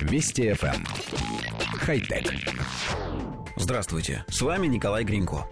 Вести FM. Эм. Хай-тек. Здравствуйте, с вами Николай Гринько.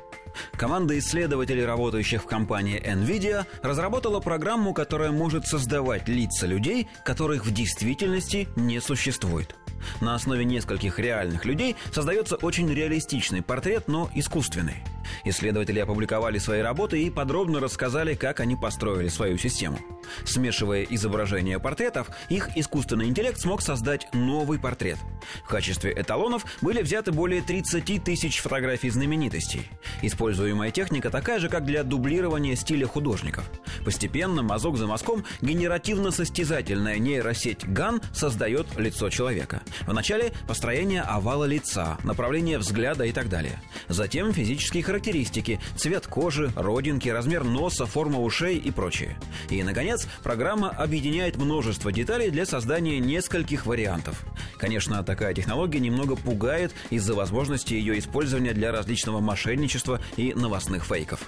Команда исследователей, работающих в компании NVIDIA, разработала программу, которая может создавать лица людей, которых в действительности не существует. На основе нескольких реальных людей создается очень реалистичный портрет, но искусственный – Исследователи опубликовали свои работы и подробно рассказали, как они построили свою систему. Смешивая изображения портретов, их искусственный интеллект смог создать новый портрет. В качестве эталонов были взяты более 30 тысяч фотографий знаменитостей. Используемая техника такая же, как для дублирования стиля художников. Постепенно, мазок за мазком, генеративно-состязательная нейросеть GAN создает лицо человека. Вначале построение овала лица, направление взгляда и так далее. Затем физические характеристики, цвет кожи, родинки, размер носа, форма ушей и прочее. И, наконец, программа объединяет множество деталей для создания нескольких вариантов. Конечно, такая технология немного пугает из-за возможности ее использования для различного мошенничества и новостных фейков.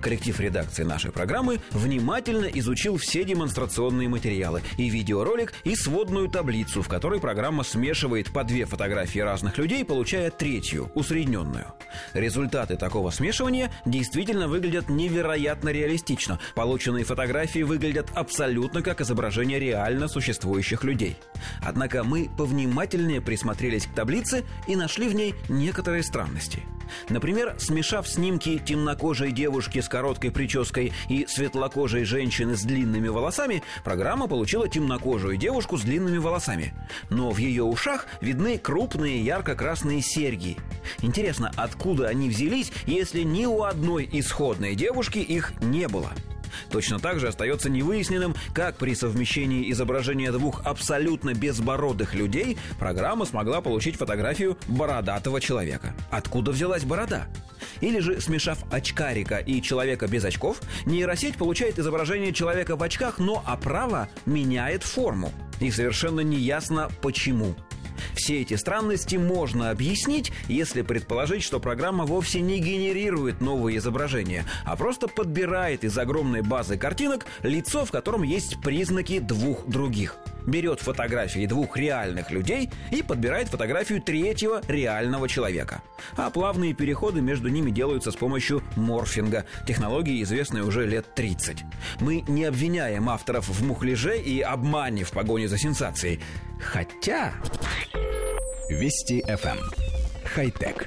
Коллектив редакции нашей программы внимательно изучил все демонстрационные материалы и видеоролик, и сводную таблицу, в которой программа смешивает по две фотографии разных людей, получая третью, усредненную. Результаты такого смешивания действительно выглядят невероятно реалистично. Полученные фотографии выглядят абсолютно как изображение реально существующих людей. Однако мы повнимательнее присмотрелись к таблице и нашли в ней некоторые странности – Например, смешав снимки темнокожей девушки с короткой прической и светлокожей женщины с длинными волосами, программа получила темнокожую девушку с длинными волосами. Но в ее ушах видны крупные ярко-красные серьги. Интересно, откуда они взялись, если ни у одной исходной девушки их не было? Точно так же остается невыясненным, как при совмещении изображения двух абсолютно безбородых людей программа смогла получить фотографию бородатого человека. Откуда взялась борода? Или же, смешав очкарика и человека без очков, нейросеть получает изображение человека в очках, но оправа меняет форму. И совершенно неясно почему. Все эти странности можно объяснить, если предположить, что программа вовсе не генерирует новые изображения, а просто подбирает из огромной базы картинок лицо, в котором есть признаки двух других берет фотографии двух реальных людей и подбирает фотографию третьего реального человека. А плавные переходы между ними делаются с помощью морфинга, технологии, известной уже лет 30. Мы не обвиняем авторов в мухляже и обмане в погоне за сенсацией. Хотя... Вести FM. Эм. Хай-тек.